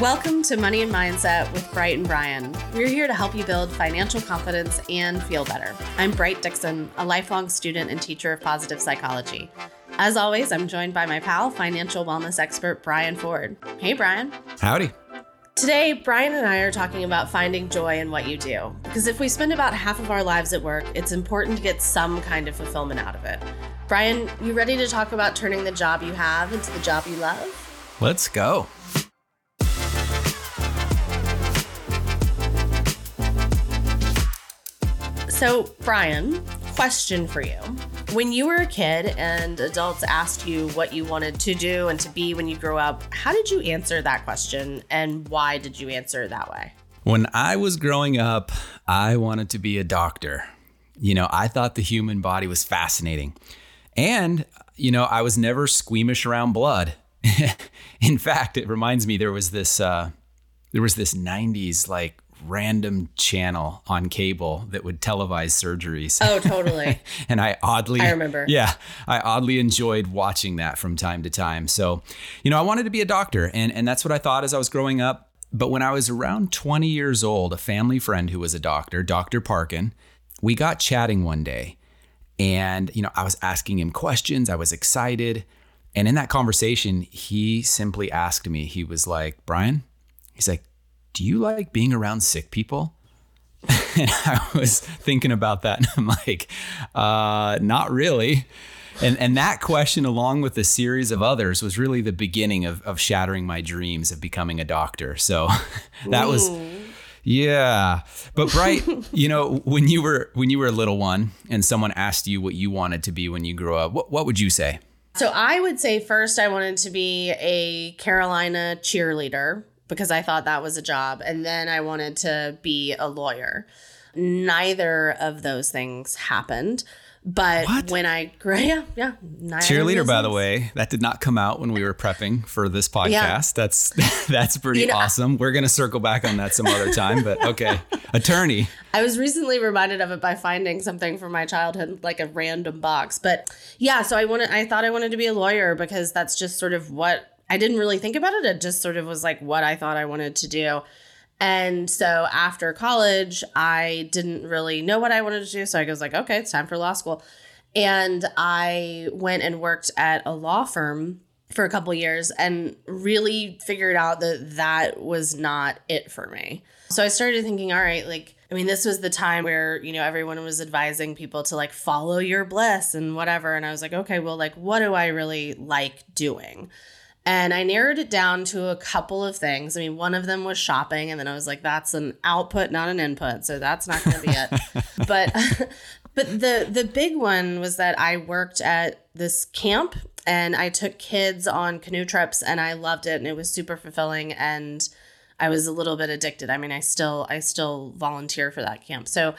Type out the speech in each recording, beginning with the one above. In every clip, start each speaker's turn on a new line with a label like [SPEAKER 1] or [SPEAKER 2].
[SPEAKER 1] Welcome to Money and Mindset with Bright and Brian. We're here to help you build financial confidence and feel better. I'm Bright Dixon, a lifelong student and teacher of positive psychology. As always, I'm joined by my pal, financial wellness expert Brian Ford. Hey, Brian.
[SPEAKER 2] Howdy.
[SPEAKER 1] Today, Brian and I are talking about finding joy in what you do. Because if we spend about half of our lives at work, it's important to get some kind of fulfillment out of it. Brian, you ready to talk about turning the job you have into the job you love?
[SPEAKER 2] Let's go.
[SPEAKER 1] So, Brian, question for you. When you were a kid and adults asked you what you wanted to do and to be when you grew up, how did you answer that question and why did you answer it that way?
[SPEAKER 2] When I was growing up, I wanted to be a doctor. You know, I thought the human body was fascinating. And, you know, I was never squeamish around blood. In fact, it reminds me there was this uh there was this 90s like random channel on cable that would televise surgeries.
[SPEAKER 1] Oh, totally.
[SPEAKER 2] and I oddly
[SPEAKER 1] I remember.
[SPEAKER 2] Yeah, I oddly enjoyed watching that from time to time. So, you know, I wanted to be a doctor and and that's what I thought as I was growing up. But when I was around 20 years old, a family friend who was a doctor, Dr. Parkin, we got chatting one day. And, you know, I was asking him questions. I was excited. And in that conversation, he simply asked me, he was like, Brian, he's like, do you like being around sick people? and I was thinking about that and I'm like, uh, not really. And, and that question, along with a series of others, was really the beginning of, of shattering my dreams of becoming a doctor. So that was, yeah. But Bright, you know, when you were when you were a little one and someone asked you what you wanted to be when you grew up, what, what would you say?
[SPEAKER 1] So I would say first I wanted to be a Carolina cheerleader because I thought that was a job. And then I wanted to be a lawyer. Neither of those things happened. But what? when I grew, yeah, yeah,
[SPEAKER 2] cheerleader. By the way, that did not come out when we were prepping for this podcast. Yeah. That's that's pretty you know, awesome. We're gonna circle back on that some other time, but okay. Attorney.
[SPEAKER 1] I was recently reminded of it by finding something from my childhood, like a random box. But yeah, so I wanted, I thought I wanted to be a lawyer because that's just sort of what I didn't really think about it. It just sort of was like what I thought I wanted to do. And so after college, I didn't really know what I wanted to do. So I was like, okay, it's time for law school. And I went and worked at a law firm for a couple years and really figured out that that was not it for me. So I started thinking, all right, like, I mean, this was the time where, you know, everyone was advising people to like follow your bliss and whatever. And I was like, okay, well, like, what do I really like doing? And I narrowed it down to a couple of things. I mean, one of them was shopping, and then I was like, that's an output, not an input. So that's not going to be it. but but the the big one was that I worked at this camp and I took kids on canoe trips and I loved it and it was super fulfilling and I was a little bit addicted. I mean, I still I still volunteer for that camp. So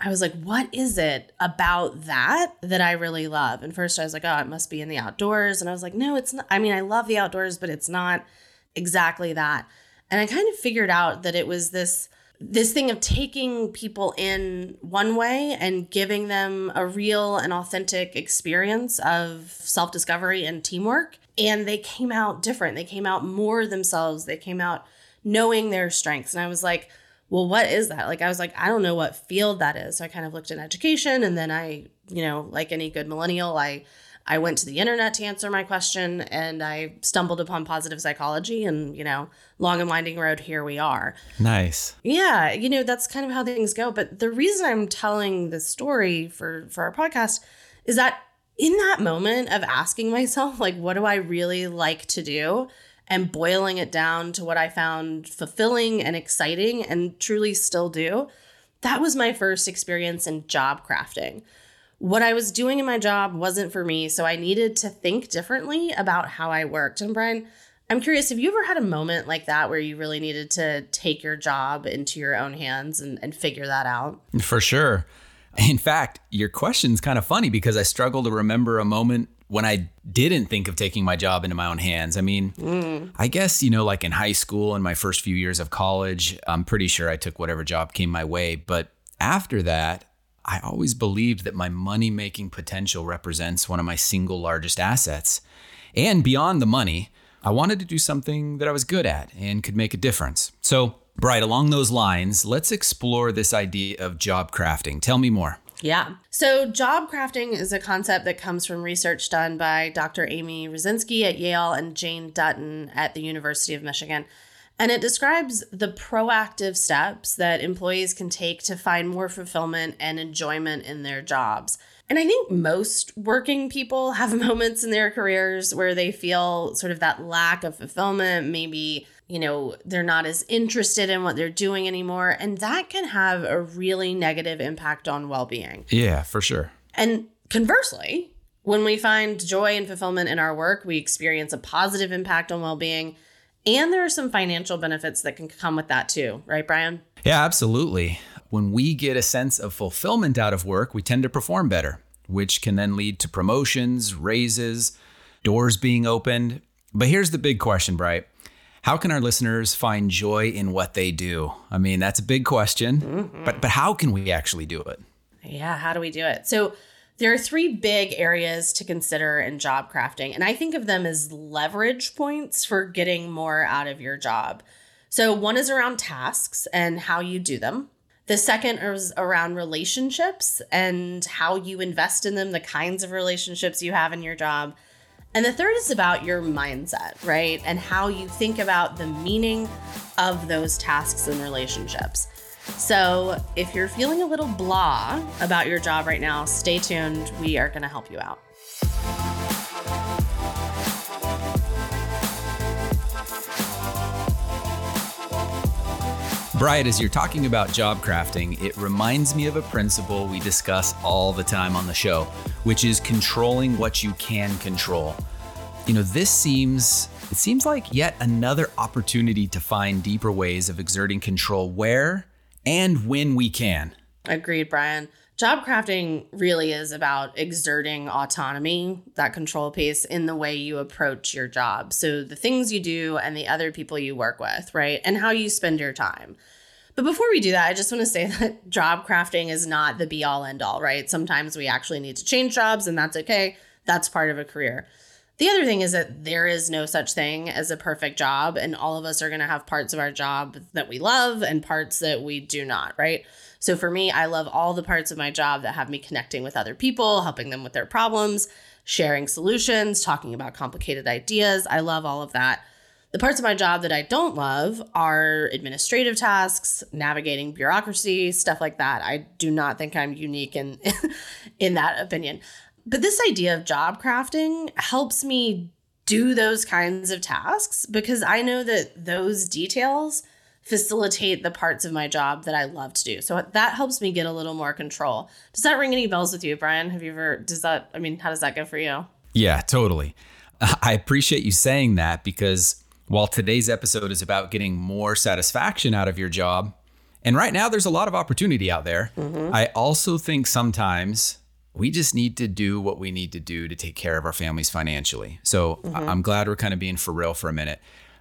[SPEAKER 1] I was like, what is it about that that I really love? And first I was like, oh, it must be in the outdoors. And I was like, no, it's not. I mean, I love the outdoors, but it's not exactly that. And I kind of figured out that it was this this thing of taking people in one way and giving them a real and authentic experience of self-discovery and teamwork and they came out different they came out more themselves they came out knowing their strengths and i was like well, what is that? Like, I was like, I don't know what field that is. So I kind of looked in education and then I, you know, like any good millennial, I, I went to the internet to answer my question and I stumbled upon positive psychology and, you know, long and winding road, here we are.
[SPEAKER 2] Nice.
[SPEAKER 1] Yeah. You know, that's kind of how things go. But the reason I'm telling this story for, for our podcast is that in that moment of asking myself, like, what do I really like to do? And boiling it down to what I found fulfilling and exciting and truly still do, that was my first experience in job crafting. What I was doing in my job wasn't for me, so I needed to think differently about how I worked. And Brian, I'm curious, have you ever had a moment like that where you really needed to take your job into your own hands and, and figure that out?
[SPEAKER 2] For sure. In fact, your question's kind of funny because I struggle to remember a moment when I didn't think of taking my job into my own hands. I mean, mm. I guess, you know, like in high school and my first few years of college, I'm pretty sure I took whatever job came my way. But after that, I always believed that my money making potential represents one of my single largest assets. And beyond the money, I wanted to do something that I was good at and could make a difference. So, Bright, along those lines, let's explore this idea of job crafting. Tell me more.
[SPEAKER 1] Yeah. So, job crafting is a concept that comes from research done by Dr. Amy Wrzesniewski at Yale and Jane Dutton at the University of Michigan. And it describes the proactive steps that employees can take to find more fulfillment and enjoyment in their jobs. And I think most working people have moments in their careers where they feel sort of that lack of fulfillment, maybe, you know, they're not as interested in what they're doing anymore. And that can have a really negative impact on well being.
[SPEAKER 2] Yeah, for sure.
[SPEAKER 1] And conversely, when we find joy and fulfillment in our work, we experience a positive impact on well being. And there are some financial benefits that can come with that too, right, Brian?
[SPEAKER 2] Yeah, absolutely. When we get a sense of fulfillment out of work, we tend to perform better, which can then lead to promotions, raises, doors being opened. But here's the big question, Bright. How can our listeners find joy in what they do? I mean, that's a big question, mm-hmm. but but how can we actually do it?
[SPEAKER 1] Yeah, how do we do it? So there are three big areas to consider in job crafting, and I think of them as leverage points for getting more out of your job. So, one is around tasks and how you do them. The second is around relationships and how you invest in them, the kinds of relationships you have in your job. And the third is about your mindset, right? And how you think about the meaning of those tasks and relationships. So, if you're feeling a little blah about your job right now, stay tuned. We are going to help you out.
[SPEAKER 2] Brian, as you're talking about job crafting, it reminds me of a principle we discuss all the time on the show, which is controlling what you can control. You know, this seems it seems like yet another opportunity to find deeper ways of exerting control where and when we can.
[SPEAKER 1] Agreed, Brian. Job crafting really is about exerting autonomy, that control piece, in the way you approach your job. So, the things you do and the other people you work with, right? And how you spend your time. But before we do that, I just want to say that job crafting is not the be all end all, right? Sometimes we actually need to change jobs, and that's okay. That's part of a career. The other thing is that there is no such thing as a perfect job, and all of us are going to have parts of our job that we love and parts that we do not, right? So for me, I love all the parts of my job that have me connecting with other people, helping them with their problems, sharing solutions, talking about complicated ideas. I love all of that. The parts of my job that I don't love are administrative tasks, navigating bureaucracy, stuff like that. I do not think I'm unique in in that opinion. But this idea of job crafting helps me do those kinds of tasks because I know that those details facilitate the parts of my job that I love to do. So that helps me get a little more control. Does that ring any bells with you, Brian? Have you ever, does that, I mean, how does that go for you?
[SPEAKER 2] Yeah, totally. I appreciate you saying that because while today's episode is about getting more satisfaction out of your job, and right now there's a lot of opportunity out there, mm-hmm. I also think sometimes we just need to do what we need to do to take care of our families financially. So mm-hmm. I'm glad we're kind of being for real for a minute.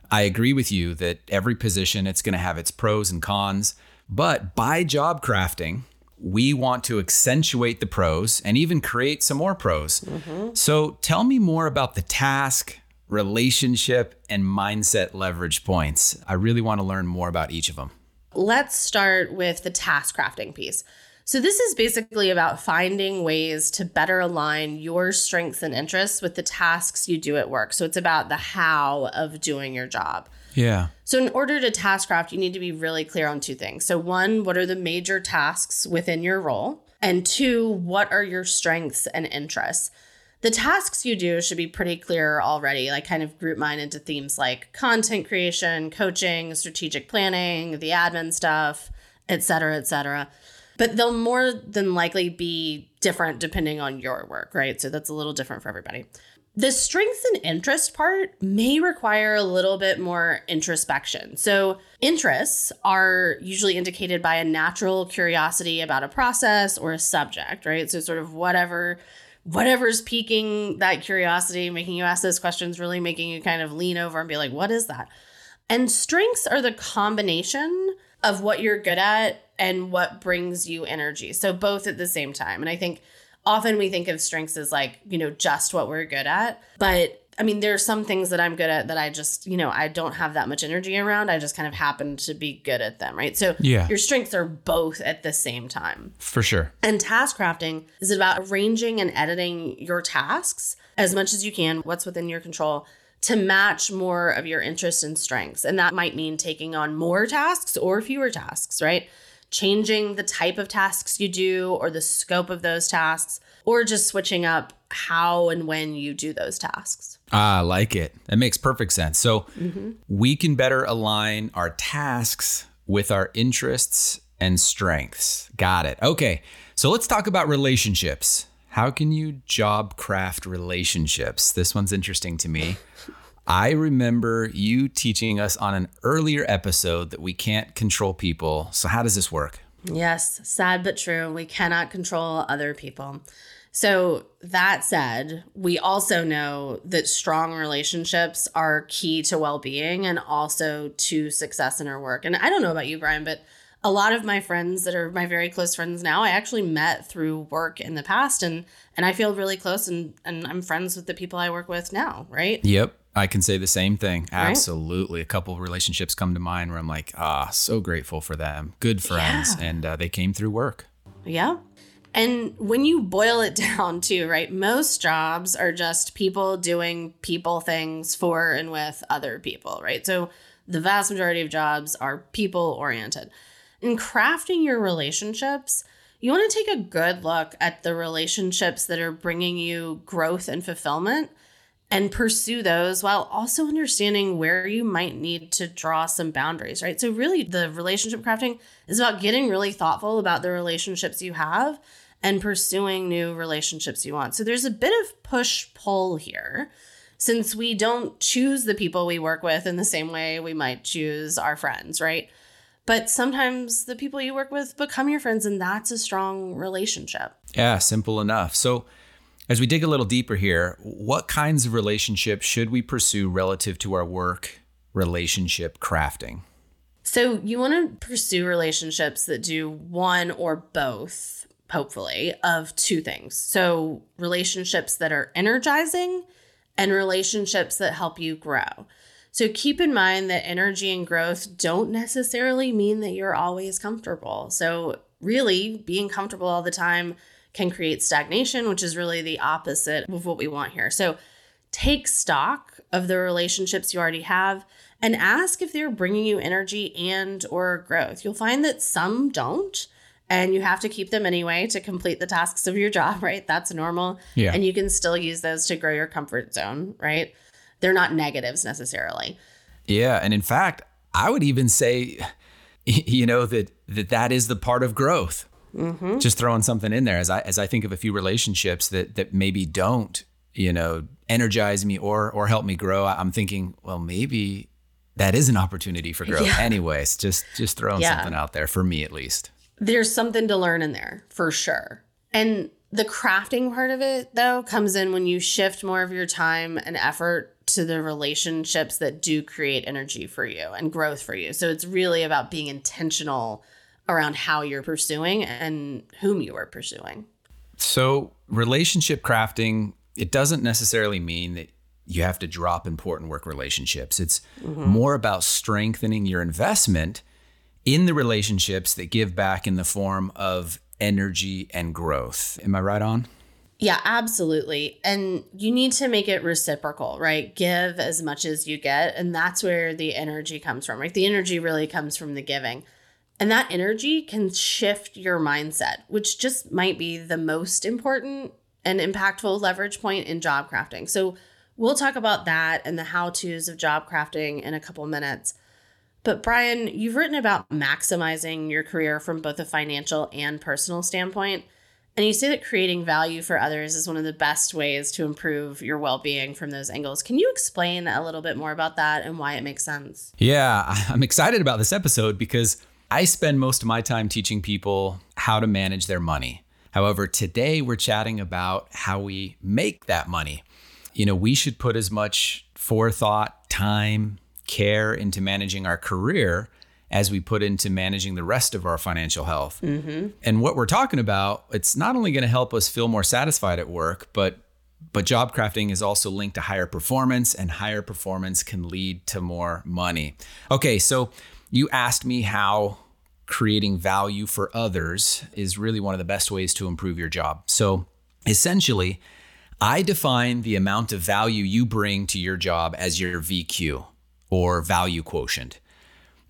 [SPEAKER 2] I agree with you that every position it's going to have its pros and cons, but by job crafting, we want to accentuate the pros and even create some more pros. Mm-hmm. So tell me more about the task, relationship, and mindset leverage points. I really want to learn more about each of them.
[SPEAKER 1] Let's start with the task crafting piece. So, this is basically about finding ways to better align your strengths and interests with the tasks you do at work. So, it's about the how of doing your job.
[SPEAKER 2] Yeah.
[SPEAKER 1] So, in order to task craft, you need to be really clear on two things. So, one, what are the major tasks within your role? And two, what are your strengths and interests? The tasks you do should be pretty clear already. Like, kind of group mine into themes like content creation, coaching, strategic planning, the admin stuff, et cetera, et cetera but they'll more than likely be different depending on your work, right? So that's a little different for everybody. The strengths and interest part may require a little bit more introspection. So, interests are usually indicated by a natural curiosity about a process or a subject, right? So, sort of whatever whatever's piquing that curiosity, making you ask those questions, really making you kind of lean over and be like, what is that? And strengths are the combination of what you're good at and what brings you energy. So both at the same time. And I think often we think of strengths as like, you know, just what we're good at, but I mean, there are some things that I'm good at that I just, you know, I don't have that much energy around. I just kind of happen to be good at them, right? So
[SPEAKER 2] Yeah.
[SPEAKER 1] your strengths are both at the same time.
[SPEAKER 2] For sure.
[SPEAKER 1] And task crafting is about arranging and editing your tasks as much as you can, what's within your control, to match more of your interests and strengths. And that might mean taking on more tasks or fewer tasks, right? Changing the type of tasks you do or the scope of those tasks, or just switching up how and when you do those tasks.
[SPEAKER 2] Ah, I like it. That makes perfect sense. So we can better align our tasks with our interests and strengths. Got it. Okay. So let's talk about relationships. How can you job craft relationships? This one's interesting to me. I remember you teaching us on an earlier episode that we can't control people. So, how does this work?
[SPEAKER 1] Yes, sad but true. We cannot control other people. So, that said, we also know that strong relationships are key to well being and also to success in our work. And I don't know about you, Brian, but a lot of my friends that are my very close friends now, I actually met through work in the past and and I feel really close and and I'm friends with the people I work with now, right?
[SPEAKER 2] Yep. I can say the same thing. Absolutely. A couple of relationships come to mind where I'm like, ah, so grateful for them. Good friends.
[SPEAKER 1] Yeah.
[SPEAKER 2] And uh, they came through work.
[SPEAKER 1] Yeah. And when you boil it down to, right, most jobs are just people doing people things for and with other people, right? So the vast majority of jobs are people oriented. In crafting your relationships, you want to take a good look at the relationships that are bringing you growth and fulfillment and pursue those while also understanding where you might need to draw some boundaries, right? So, really, the relationship crafting is about getting really thoughtful about the relationships you have and pursuing new relationships you want. So, there's a bit of push pull here since we don't choose the people we work with in the same way we might choose our friends, right? But sometimes the people you work with become your friends, and that's a strong relationship.
[SPEAKER 2] Yeah, simple enough. So, as we dig a little deeper here, what kinds of relationships should we pursue relative to our work relationship crafting?
[SPEAKER 1] So you want to pursue relationships that do one or both, hopefully, of two things. So relationships that are energizing and relationships that help you grow. So keep in mind that energy and growth don't necessarily mean that you're always comfortable. So really being comfortable all the time can create stagnation, which is really the opposite of what we want here. So take stock of the relationships you already have and ask if they're bringing you energy and or growth. You'll find that some don't and you have to keep them anyway to complete the tasks of your job, right? That's normal.
[SPEAKER 2] Yeah.
[SPEAKER 1] And you can still use those to grow your comfort zone, right? They're not negatives necessarily.
[SPEAKER 2] Yeah, and in fact, I would even say, you know, that that, that is the part of growth. Mm-hmm. Just throwing something in there as I as I think of a few relationships that that maybe don't, you know, energize me or or help me grow. I'm thinking, well, maybe that is an opportunity for growth.
[SPEAKER 1] Yeah.
[SPEAKER 2] Anyways, just just throwing
[SPEAKER 1] Yeah.
[SPEAKER 2] something out there for me at least.
[SPEAKER 1] there's something to learn in there for sure. And the crafting part of it, though, comes in when you shift more of your time and effort to the relationships that do create energy for you and growth for you. So it's really about being intentional around how you're pursuing and whom you are pursuing.
[SPEAKER 2] So, relationship crafting, it doesn't necessarily mean that you have to drop important work relationships. It's mm-hmm. more about strengthening your investment in the relationships that give back in the form of energy and growth. Am I right on?
[SPEAKER 1] Yeah, absolutely. And you need to make it reciprocal, right? Give as much as you get. And that's where the energy comes from, right? The energy really comes from the giving. And that energy can shift your mindset, which just might be the most important and impactful leverage point in job crafting. So we'll talk about that and the how to's of job crafting in a couple minutes. But Brian, you've written about maximizing your career from both a financial and personal standpoint. And you say that creating value for others is one of the best ways to improve your well being from those angles. Can you explain a little bit more about that and why it makes sense?
[SPEAKER 2] Yeah, I'm excited about this episode because I spend most of my time teaching people how to manage their money. However, today we're chatting about how we make that money. You know, we should put as much forethought, time, care into managing our career as we put into managing the rest of our financial health. Mm-hmm. And what we're talking about, it's not only going to help us feel more satisfied at work, but but job crafting is also linked to higher performance, and higher performance can lead to more money. Okay, so you asked me how creating value for others is really one of the best ways to improve your job. So essentially, I define the amount of value you bring to your job as your VQ or value quotient.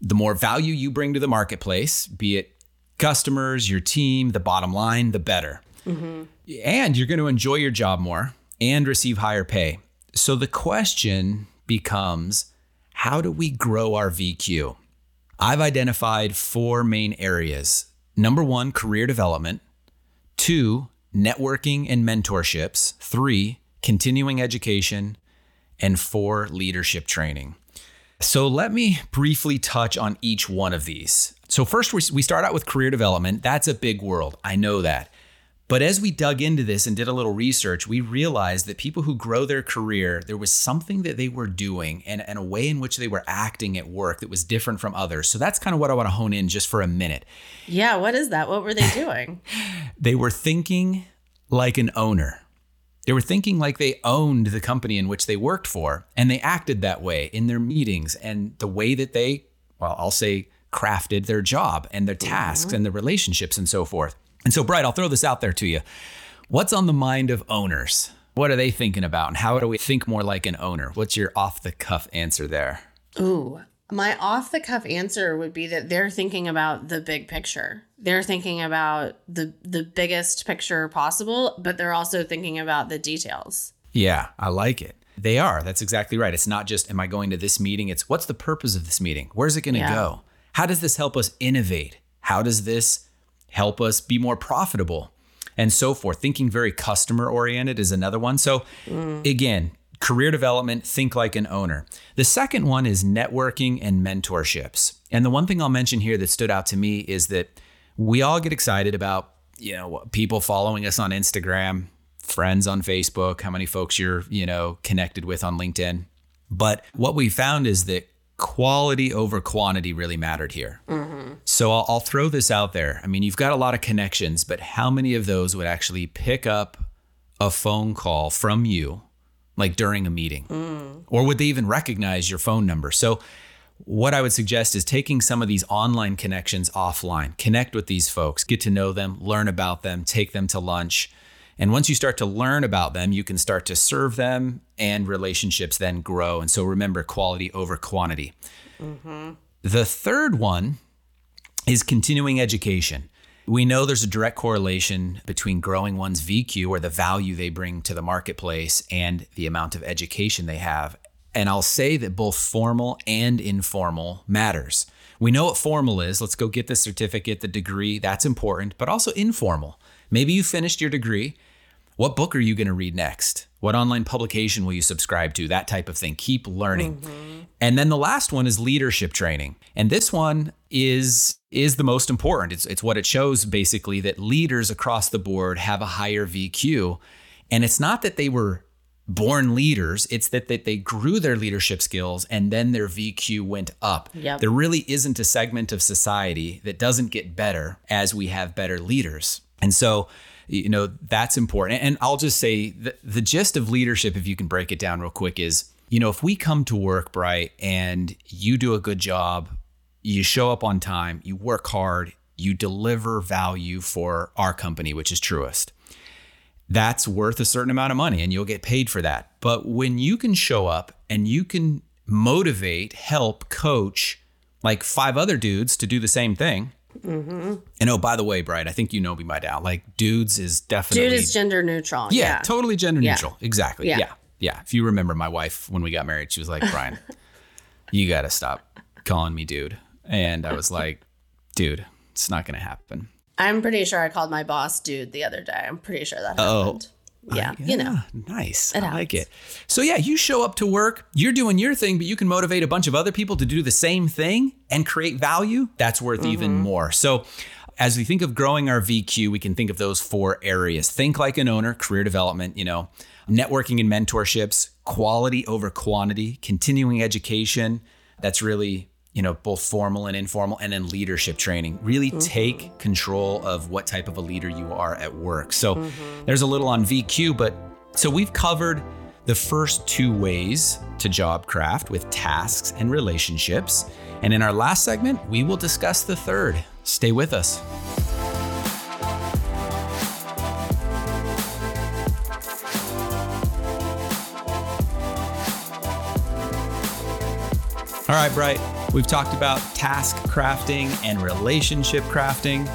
[SPEAKER 2] The more value you bring to the marketplace, be it customers, your team, the bottom line, the better. Mm-hmm. And you're going to enjoy your job more and receive higher pay. So the question becomes how do we grow our VQ? I've identified four main areas. Number one, career development. Two, networking and mentorships. Three, continuing education. And four, leadership training. So let me briefly touch on each one of these. So, first, we start out with career development. That's a big world. I know that. But as we dug into this and did a little research, we realized that people who grow their career, there was something that they were doing and, and a way in which they were acting at work that was different from others. So that's kind of what I want to hone in just for a minute.
[SPEAKER 1] Yeah, what is that? What were they doing?
[SPEAKER 2] they were thinking like an owner. They were thinking like they owned the company in which they worked for, and they acted that way in their meetings and the way that they, well, I'll say, crafted their job and their tasks mm-hmm. and their relationships and so forth. And so, Bright, I'll throw this out there to you. What's on the mind of owners? What are they thinking about? And how do we think more like an owner? What's your off the cuff answer there?
[SPEAKER 1] Ooh, my off the cuff answer would be that they're thinking about the big picture. They're thinking about the the biggest picture possible, but they're also thinking about the details.
[SPEAKER 2] Yeah, I like it. They are. That's exactly right. It's not just am I going to this meeting? It's what's the purpose of this meeting? Where's it going to yeah. go? How does this help us innovate? How does this help us be more profitable, and so forth. Thinking very customer oriented is another one. So, mm. again, career development, think like an owner. The second one is networking and mentorships. And the one thing I'll mention here that stood out to me is that we all get excited about, you know, people following us on Instagram, friends on Facebook, how many folks you're, you know, connected with on LinkedIn. But what we found is that quality over quantity really mattered here. Mm-hmm. So I'll, I'll, throw this out there. I mean, you've got a lot of connections, but how many of those would actually pick up a phone call from you, like during a meeting? Mm. Or would they even recognize your phone number? So, what I would suggest is taking some of these online connections offline, connect with these folks, get to know them, learn about them, take them to lunch and once you start to learn about them, you can start to serve them and relationships then grow. And so remember quality over quantity. Mm-hmm. The third one is continuing education. We know there's a direct correlation between growing one's VQ or the value they bring to the marketplace and the amount of education they have. And I'll say that both formal and informal matters. We know what formal is. Let's go get the certificate, the degree. That's important, but also informal. Maybe you finished your degree what book are you going to read next? What online publication will you subscribe to? That type of thing. Keep learning. Mm-hmm. And then the last one is leadership training. And this one is is the most important. It's it's what it shows basically that leaders across the board have a higher VQ. And it's not that they were born leaders, it's that, that they grew their leadership skills and then their VQ went up. Yep. There really isn't a segment of society that doesn't get better as we have better leaders. And so you know that's important and i'll just say the, the gist of leadership if you can break it down real quick is you know if we come to work bright and you do a good job you show up on time you work hard you deliver value for our company which is Truist that's worth a certain amount of money and you'll get paid for that but when you can show up and you can motivate help coach like five other dudes to do the same thing Mm-hmm. And oh, by the way, Bright, I think you know me by now. Like, dudes is definitely
[SPEAKER 1] dude is gender neutral.
[SPEAKER 2] Yeah, yeah. totally gender yeah. neutral. Exactly. Yeah. yeah, yeah. If you remember, my wife when we got married, she was like, Brian, you got to stop calling me dude. And I was like, dude, it's not gonna happen.
[SPEAKER 1] I'm pretty sure I called my boss dude the other day. I'm pretty sure that oh, happened. Oh, yeah, yeah, you know.
[SPEAKER 2] Nice. I like it. So yeah, you show up to work, you're doing your thing, but you can motivate a bunch of other people to do the same thing and create value. That's worth mm-hmm. even more. So as we think of growing our VQ, we can think of those four areas. Think like an owner, career development, you know, networking and mentorships, quality over quantity, continuing education. That's really you know, both formal and informal, and then leadership training. Really mm-hmm. take control of what type of a leader you are at work. So mm-hmm. there's a little on VQ, but So we've covered the first two ways to job craft with tasks and relationships. And in our last segment, we will discuss the third. Stay with us. All right, Bright, we've talked about task crafting and relationship crafting.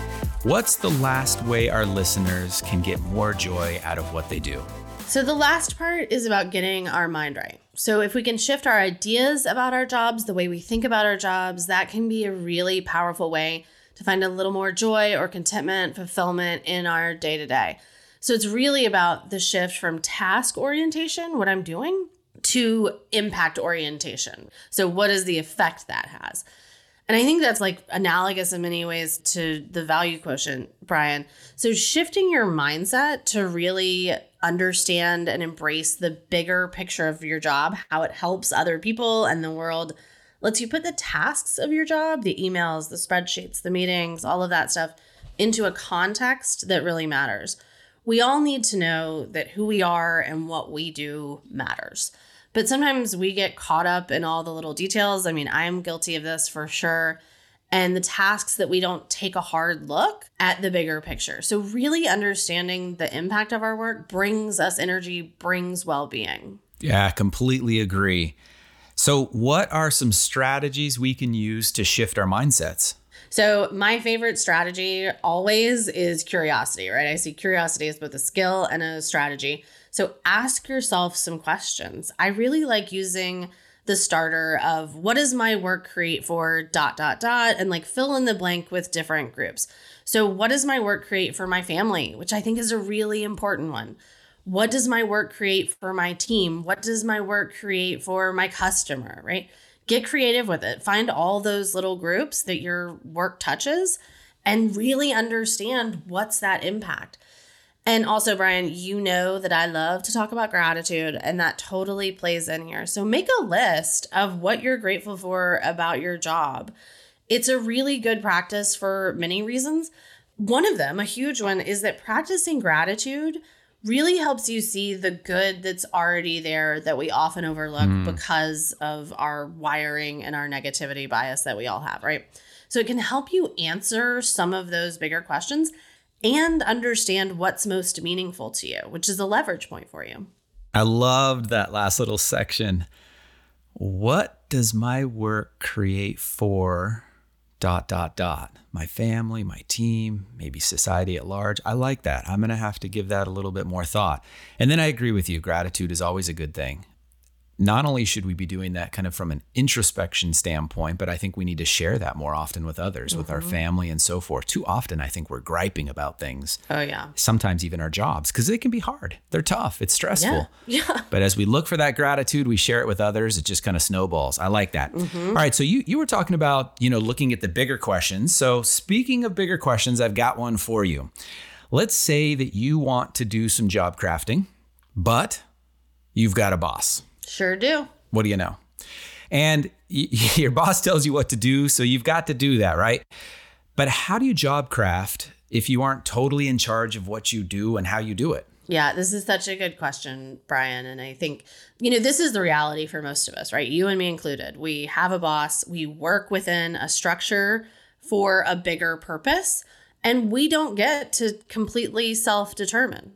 [SPEAKER 2] What's the last way our listeners can get more joy out of what they do?
[SPEAKER 1] So, the last part is about getting our mind right. So, if we can shift our ideas about our jobs, the way we think about our jobs, that can be a really powerful way to find a little more joy or contentment, fulfillment in our day to day. So, it's really about the shift from task orientation, what I'm doing, to impact orientation. So, what is the effect that has? And I think that's like analogous in many ways to the value quotient, Brian. So, shifting your mindset to really understand and embrace the bigger picture of your job, how it helps other people and the world, lets you put the tasks of your job, the emails, the spreadsheets, the meetings, all of that stuff into a context that really matters. We all need to know that who we are and what we do matters. But sometimes we get caught up in all the little details. I mean, I am guilty of this for sure. And the tasks that we don't take a hard look at the bigger picture. So, really understanding the impact of our work brings us energy, brings well being.
[SPEAKER 2] Yeah, completely agree. So, what are some strategies we can use to shift our mindsets?
[SPEAKER 1] So, my favorite strategy always is curiosity, right? I see curiosity as both a skill and a strategy. So ask yourself some questions. I really like using the starter of what does my work create for dot dot dot and like fill in the blank with different groups. So what does my work create for my family, which I think is a really important one. What does my work create for my team? What does my work create for my customer, right? Get creative with it. Find all those little groups that your work touches and really understand what's that impact. And also, Brian, you know that I love to talk about gratitude, and that totally plays in here. So make a list of what you're grateful for about your job. It's a really good practice for many reasons. One of them, a huge one, is that practicing gratitude really helps you see the good that's already there that we often overlook mm. because of our wiring and our negativity bias that we all have, right? So it can help you answer some of those bigger questions and understand what's most meaningful to you, which is a leverage point for you.
[SPEAKER 2] I loved that last little section. What does my work create for dot dot dot? My family my team maybe society at large. I like that. I'm going to have to give that a little bit more thought. And then i agree with you. Gratitude is always a good thing not only should we be doing that kind of from an introspection standpoint, but I think we need to share that more often with others, mm-hmm. with our mm-hmm. family and so forth. Too often, I think we're griping about things.
[SPEAKER 1] Oh, yeah.
[SPEAKER 2] Sometimes even our jobs, because they can be hard. They're tough. It's stressful.
[SPEAKER 1] Yeah. yeah.
[SPEAKER 2] But as we look for that gratitude, we share it with others. It just kind of snowballs. I like that. Mm-hmm. All right. So you, you were talking about, you know, looking at the bigger questions. So speaking of bigger questions, I've got one for you. Let's say that you want to do some job crafting, but you've got a boss
[SPEAKER 1] Sure do.
[SPEAKER 2] What do you know? And y- your boss tells you what to do, so you've got to do that, right? But how do you job craft if you aren't totally in charge of what you do and how you do it?
[SPEAKER 1] Yeah, this is such a good question, Brian. And I think, you know, this is the reality for most of us, right? You and me included. We have a boss, we work within a structure for a bigger purpose, and we don't get to completely self determine.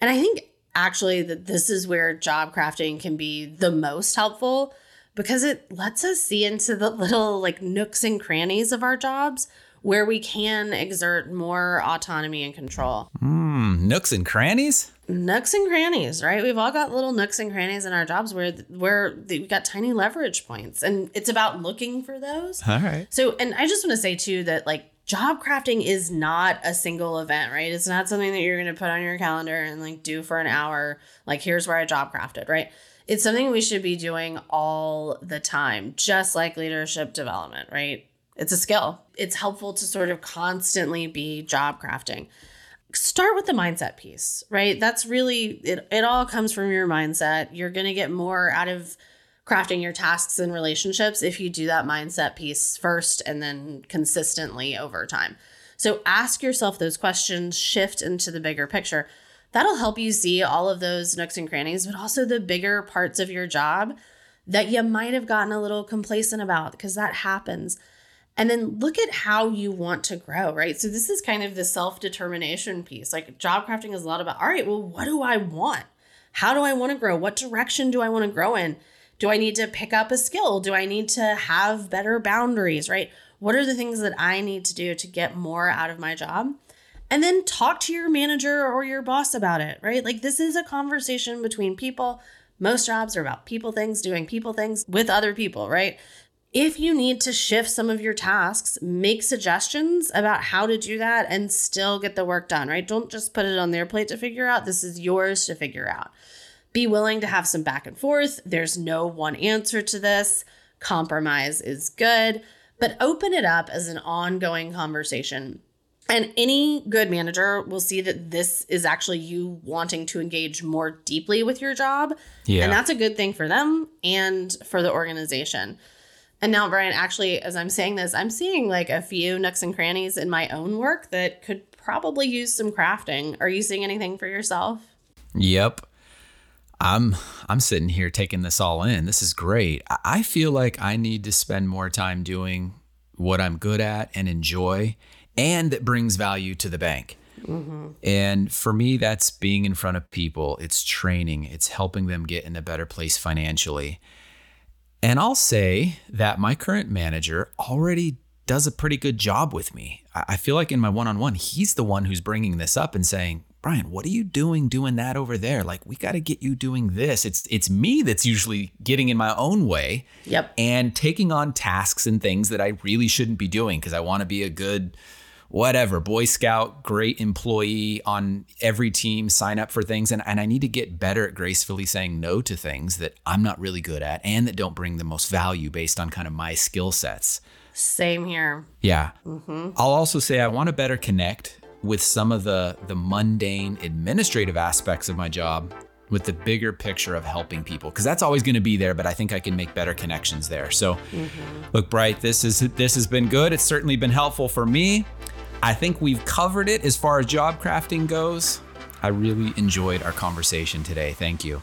[SPEAKER 1] And I think actually that this is where job crafting can be the most helpful because it lets us see into the little like nooks and crannies of our jobs where we can exert more autonomy and control.
[SPEAKER 2] Mm, nooks and crannies?
[SPEAKER 1] Nooks and crannies, right? We've all got little nooks and crannies in our jobs where where we got tiny leverage points, and it's about looking for those.
[SPEAKER 2] All right.
[SPEAKER 1] So, and I just want to say too that like job crafting is not a single event, right? It's not something that you're going to put on your calendar and like do for an hour. Like, here's where I job crafted, right? It's something we should be doing all the time, just like leadership development, right? It's a skill. It's helpful to sort of constantly be job crafting. Start with the mindset piece, right? That's really it, it all comes from your mindset. You're going to get more out of crafting your tasks and relationships if you do that mindset piece first and then consistently over time. So ask yourself those questions, shift into the bigger picture. That'll help you see all of those nooks and crannies, but also the bigger parts of your job that you might have gotten a little complacent about because that happens. And then look at how you want to grow, right? So, this is kind of the self determination piece. Like, job crafting is a lot about, all right, well, what do I want? How do I want to grow? What direction do I want to grow in? Do I need to pick up a skill? Do I need to have better boundaries, right? What are the things that I need to do to get more out of my job? And then talk to your manager or your boss about it, right? Like this is a conversation between people. Most jobs are about people things, doing people things with other people, right? If you need to shift some of your tasks, make suggestions about how to do that and still get the work done, right? Don't just put it on their plate to figure out. This is yours to figure out. Be willing to have some back and forth. There's no one answer to this. Compromise is good, but open it up as an ongoing conversation. And any good manager will see that this is actually you wanting to engage more deeply with your job.
[SPEAKER 2] Yeah.
[SPEAKER 1] And that's a good thing for them and for the organization. And now, Brian, actually, as I'm saying this, I'm seeing like a few nooks and crannies in my own work that could probably use some crafting. Are you seeing anything for yourself?
[SPEAKER 2] Yep. I'm I'm sitting here taking this all in. This is great. I feel like I need to spend more time doing what I'm good at and enjoy and that brings value to the bank. Mm-hmm. And for me, that's being in front of people, it's training, it's helping them get in a better place financially. And I'll say that my current manager already does a pretty good job with me. I feel like in my one on one, he's the one who's bringing this up and saying, Brian, what are you doing doing that over there? Like we got to get you doing this. It's it's me that's usually getting in my own way.
[SPEAKER 1] Yep.
[SPEAKER 2] And taking on tasks and things that I really shouldn't be doing because I want to be a good whatever, Boy Scout, great employee on every team, sign up for things and and I need to get better at gracefully saying no to things that I'm not really good at and that don't bring the most value based on kind of my skill sets.
[SPEAKER 1] Same here.
[SPEAKER 2] Yeah. Mm-hmm. I'll also say I want to better connect with some of the the mundane administrative aspects of my job with the bigger picture of helping people because that's always going to be there but i think i can make better connections there. So mm-hmm. look bright this is this has been good. It's certainly been helpful for me. I think we've covered it as far as job crafting goes. I really enjoyed our conversation today. Thank you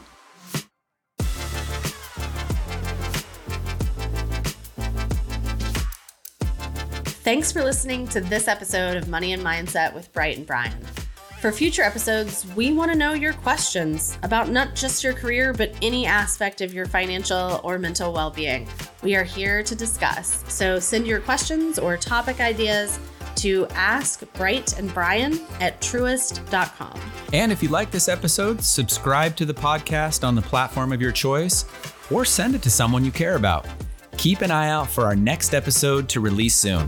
[SPEAKER 1] Thanks for listening to this episode of Money and Mindset with Bright and Brian. For future episodes, we want to know your questions about not just your career, but any aspect of your financial or mental well being. We are here to discuss. So send your questions or topic ideas to ask Bright and Brian at truist.com.
[SPEAKER 2] And if you like this episode, subscribe to the podcast on the platform of your choice or send it to someone you care about. Keep an eye out for our next episode to release soon.